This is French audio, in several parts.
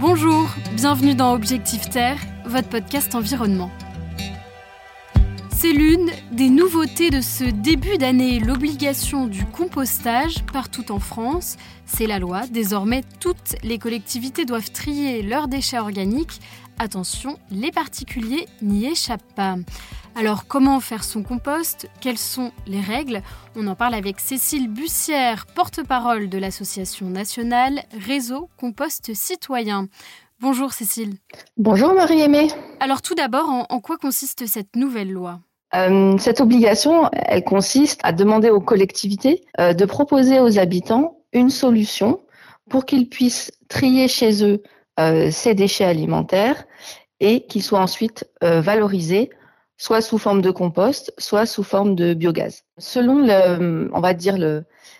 Bonjour, bienvenue dans Objectif Terre, votre podcast environnement. C'est l'une des nouveautés de ce début d'année, l'obligation du compostage partout en France. C'est la loi. Désormais, toutes les collectivités doivent trier leurs déchets organiques. Attention, les particuliers n'y échappent pas. Alors, comment faire son compost? Quelles sont les règles? On en parle avec Cécile Bussière, porte-parole de l'association nationale Réseau Compost Citoyen. Bonjour Cécile. Bonjour Marie-Aimée. Alors tout d'abord, en, quoi consiste cette nouvelle loi? Euh, cette obligation, elle consiste à demander aux collectivités euh, de proposer aux habitants une solution pour qu'ils puissent trier chez eux euh, ces déchets alimentaires et qu'ils soient ensuite valorisés soit sous forme de compost, soit sous forme de biogaz. Selon le, on va dire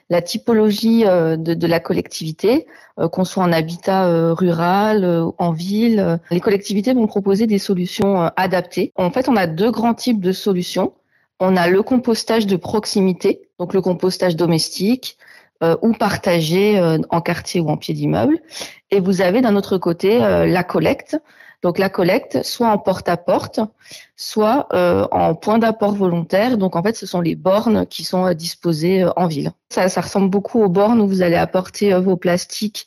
la typologie euh, de, la collectivité, euh, qu'on soit en habitat euh, rural, en ville, les collectivités vont proposer des solutions adaptées. En fait, on a deux grands types de solutions. On a le compostage de proximité, donc le compostage domestique, ou partagé en quartier ou en pied d'immeuble. Et vous avez d'un autre côté la collecte, donc la collecte, soit en porte-à-porte, soit euh, en point d'apport volontaire. Donc en fait, ce sont les bornes qui sont euh, disposées euh, en ville. Ça, ça ressemble beaucoup aux bornes où vous allez apporter vos plastiques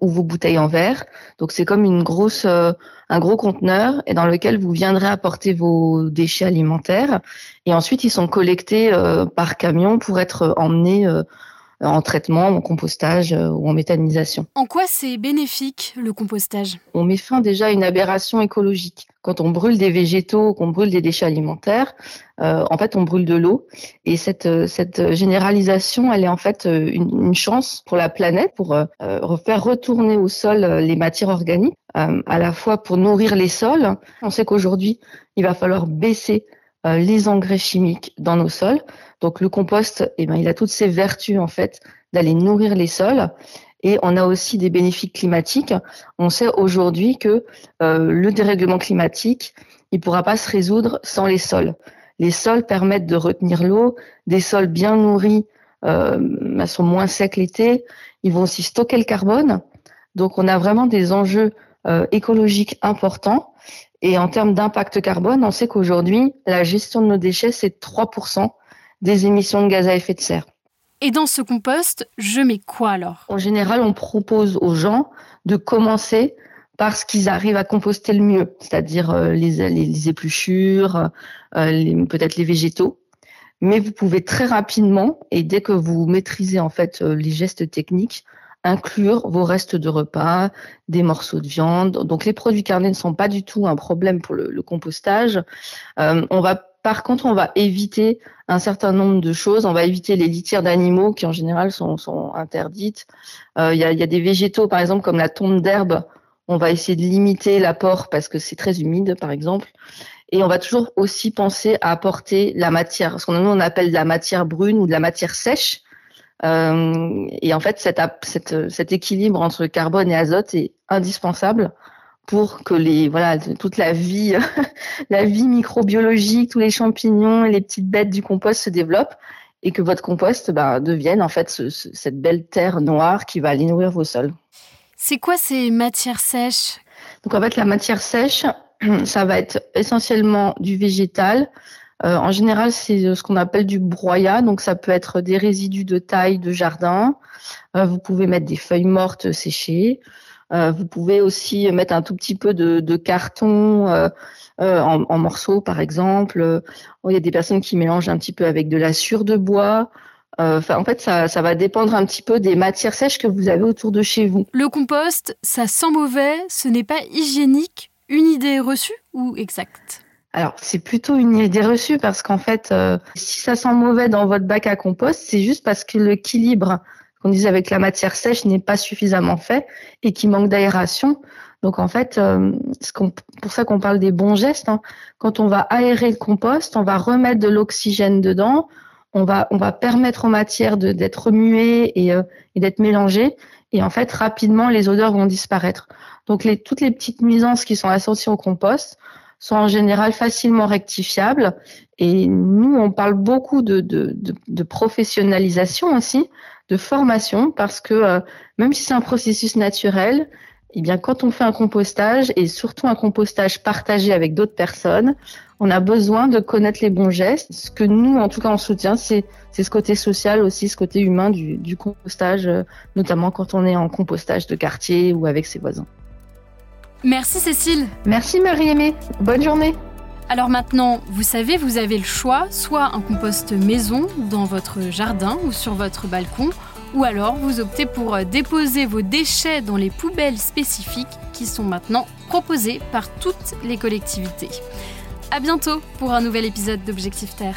ou vos bouteilles en verre. Donc c'est comme une grosse, un gros conteneur et dans lequel vous viendrez apporter vos déchets alimentaires. Et ensuite, ils sont collectés par camion pour être emmenés en traitement, en compostage euh, ou en méthanisation. En quoi c'est bénéfique le compostage? On met fin déjà à une aberration écologique. Quand on brûle des végétaux, qu'on brûle des déchets alimentaires, euh, en fait on brûle de l'eau. Et cette, euh, cette généralisation, elle est en fait une, chance pour la planète, pour faire retourner au sol les matières organiques, à la fois pour nourrir les sols. On sait qu'aujourd'hui, il va falloir baisser les engrais chimiques dans nos sols. Donc le compost, eh ben, il a toutes ses vertus en fait d'aller nourrir les sols. Et on a aussi des bénéfices climatiques. On sait aujourd'hui que euh, le dérèglement climatique, il ne pourra pas se résoudre sans les sols. Les sols permettent de retenir l'eau. Des sols bien nourris euh, sont moins secs l'été. Ils vont aussi stocker le carbone. Donc on a vraiment des enjeux euh, écologiques importants. Et en termes d'impact carbone, on sait qu'aujourd'hui, la gestion de nos déchets, c'est 3% des émissions de gaz à effet de serre. Et dans ce compost, je mets quoi alors? En général, on propose aux gens de commencer par ce qu'ils arrivent à composter le mieux, c'est-à-dire euh, les, les, épluchures, euh, peut-être les végétaux. Mais vous pouvez très rapidement, et dès que vous maîtrisez en fait euh, les gestes techniques, inclure vos restes de repas, des morceaux de viande. Donc les produits carnés ne sont pas du tout un problème pour le, compostage. on va par contre, on va éviter un certain nombre de choses. On va éviter les litières d'animaux qui en général sont, sont interdites. Euh, il y, a, y, a, des végétaux, par exemple, comme la tombe d'herbe. On va essayer de limiter l'apport parce que c'est très humide, par exemple. Et on va toujours aussi penser à apporter la matière, ce qu'on on appelle de la matière brune ou de la matière sèche. Euh, et en fait, cet, équilibre entre carbone et azote est indispensable pour que les voilà toute la vie la vie microbiologique, tous les champignons et les petites bêtes du compost se développent et que votre compost bah, devienne en fait cette belle terre noire qui va aller nourrir vos sols. C'est quoi ces matières sèches? Donc en fait la matière sèche, ça va être essentiellement du végétal. Euh, en général, c'est ce qu'on appelle du broyat, donc ça peut être des résidus de taille de jardin. Euh, vous pouvez mettre des feuilles mortes séchées. Euh, vous pouvez aussi mettre un tout petit peu de, carton euh, euh, en, morceaux, par exemple. Il y a des personnes qui mélangent un petit peu avec de la sure de bois. En fait, ça va dépendre un petit peu des matières sèches que vous avez autour de chez vous. Le compost, ça sent mauvais, ce n'est pas hygiénique. Une idée reçue ou exacte? Alors, c'est plutôt une idée reçue parce qu'en fait, si ça sent mauvais dans votre bac à compost, c'est juste parce que l'équilibre qu'on disait avec la matière sèche n'est pas suffisamment fait et qui manque d'aération. Donc en fait, euh, pour ça qu'on parle des bons gestes. Hein. Quand on va aérer le compost, on va remettre de l'oxygène dedans, on va on va permettre aux matières d'être remuées et, euh, et d'être mélangées. Et en fait, rapidement, les odeurs vont disparaître. Donc les, toutes les petites nuisances qui sont associées au compost sont en général facilement rectifiables. Et nous, on parle beaucoup de, de, professionnalisation aussi de formation parce que euh, même si c'est un processus naturel, Eh bien, quand on fait un compostage et surtout un compostage partagé avec d'autres personnes, on a besoin de connaître les bons gestes. Ce que nous, en tout cas, on soutient, c'est ce côté social aussi, ce côté humain du, du compostage, euh, notamment quand on est en compostage de quartier ou avec ses voisins. Merci Cécile. Merci Marie-Aimée. Bonne journée. Alors maintenant, vous savez, vous avez le choix, soit un compost maison dans votre jardin ou sur votre balcon, ou alors vous optez pour euh, déposer vos déchets dans les poubelles spécifiques qui sont maintenant proposées par toutes les collectivités. À bientôt pour un nouvel épisode d'Objectif Terre.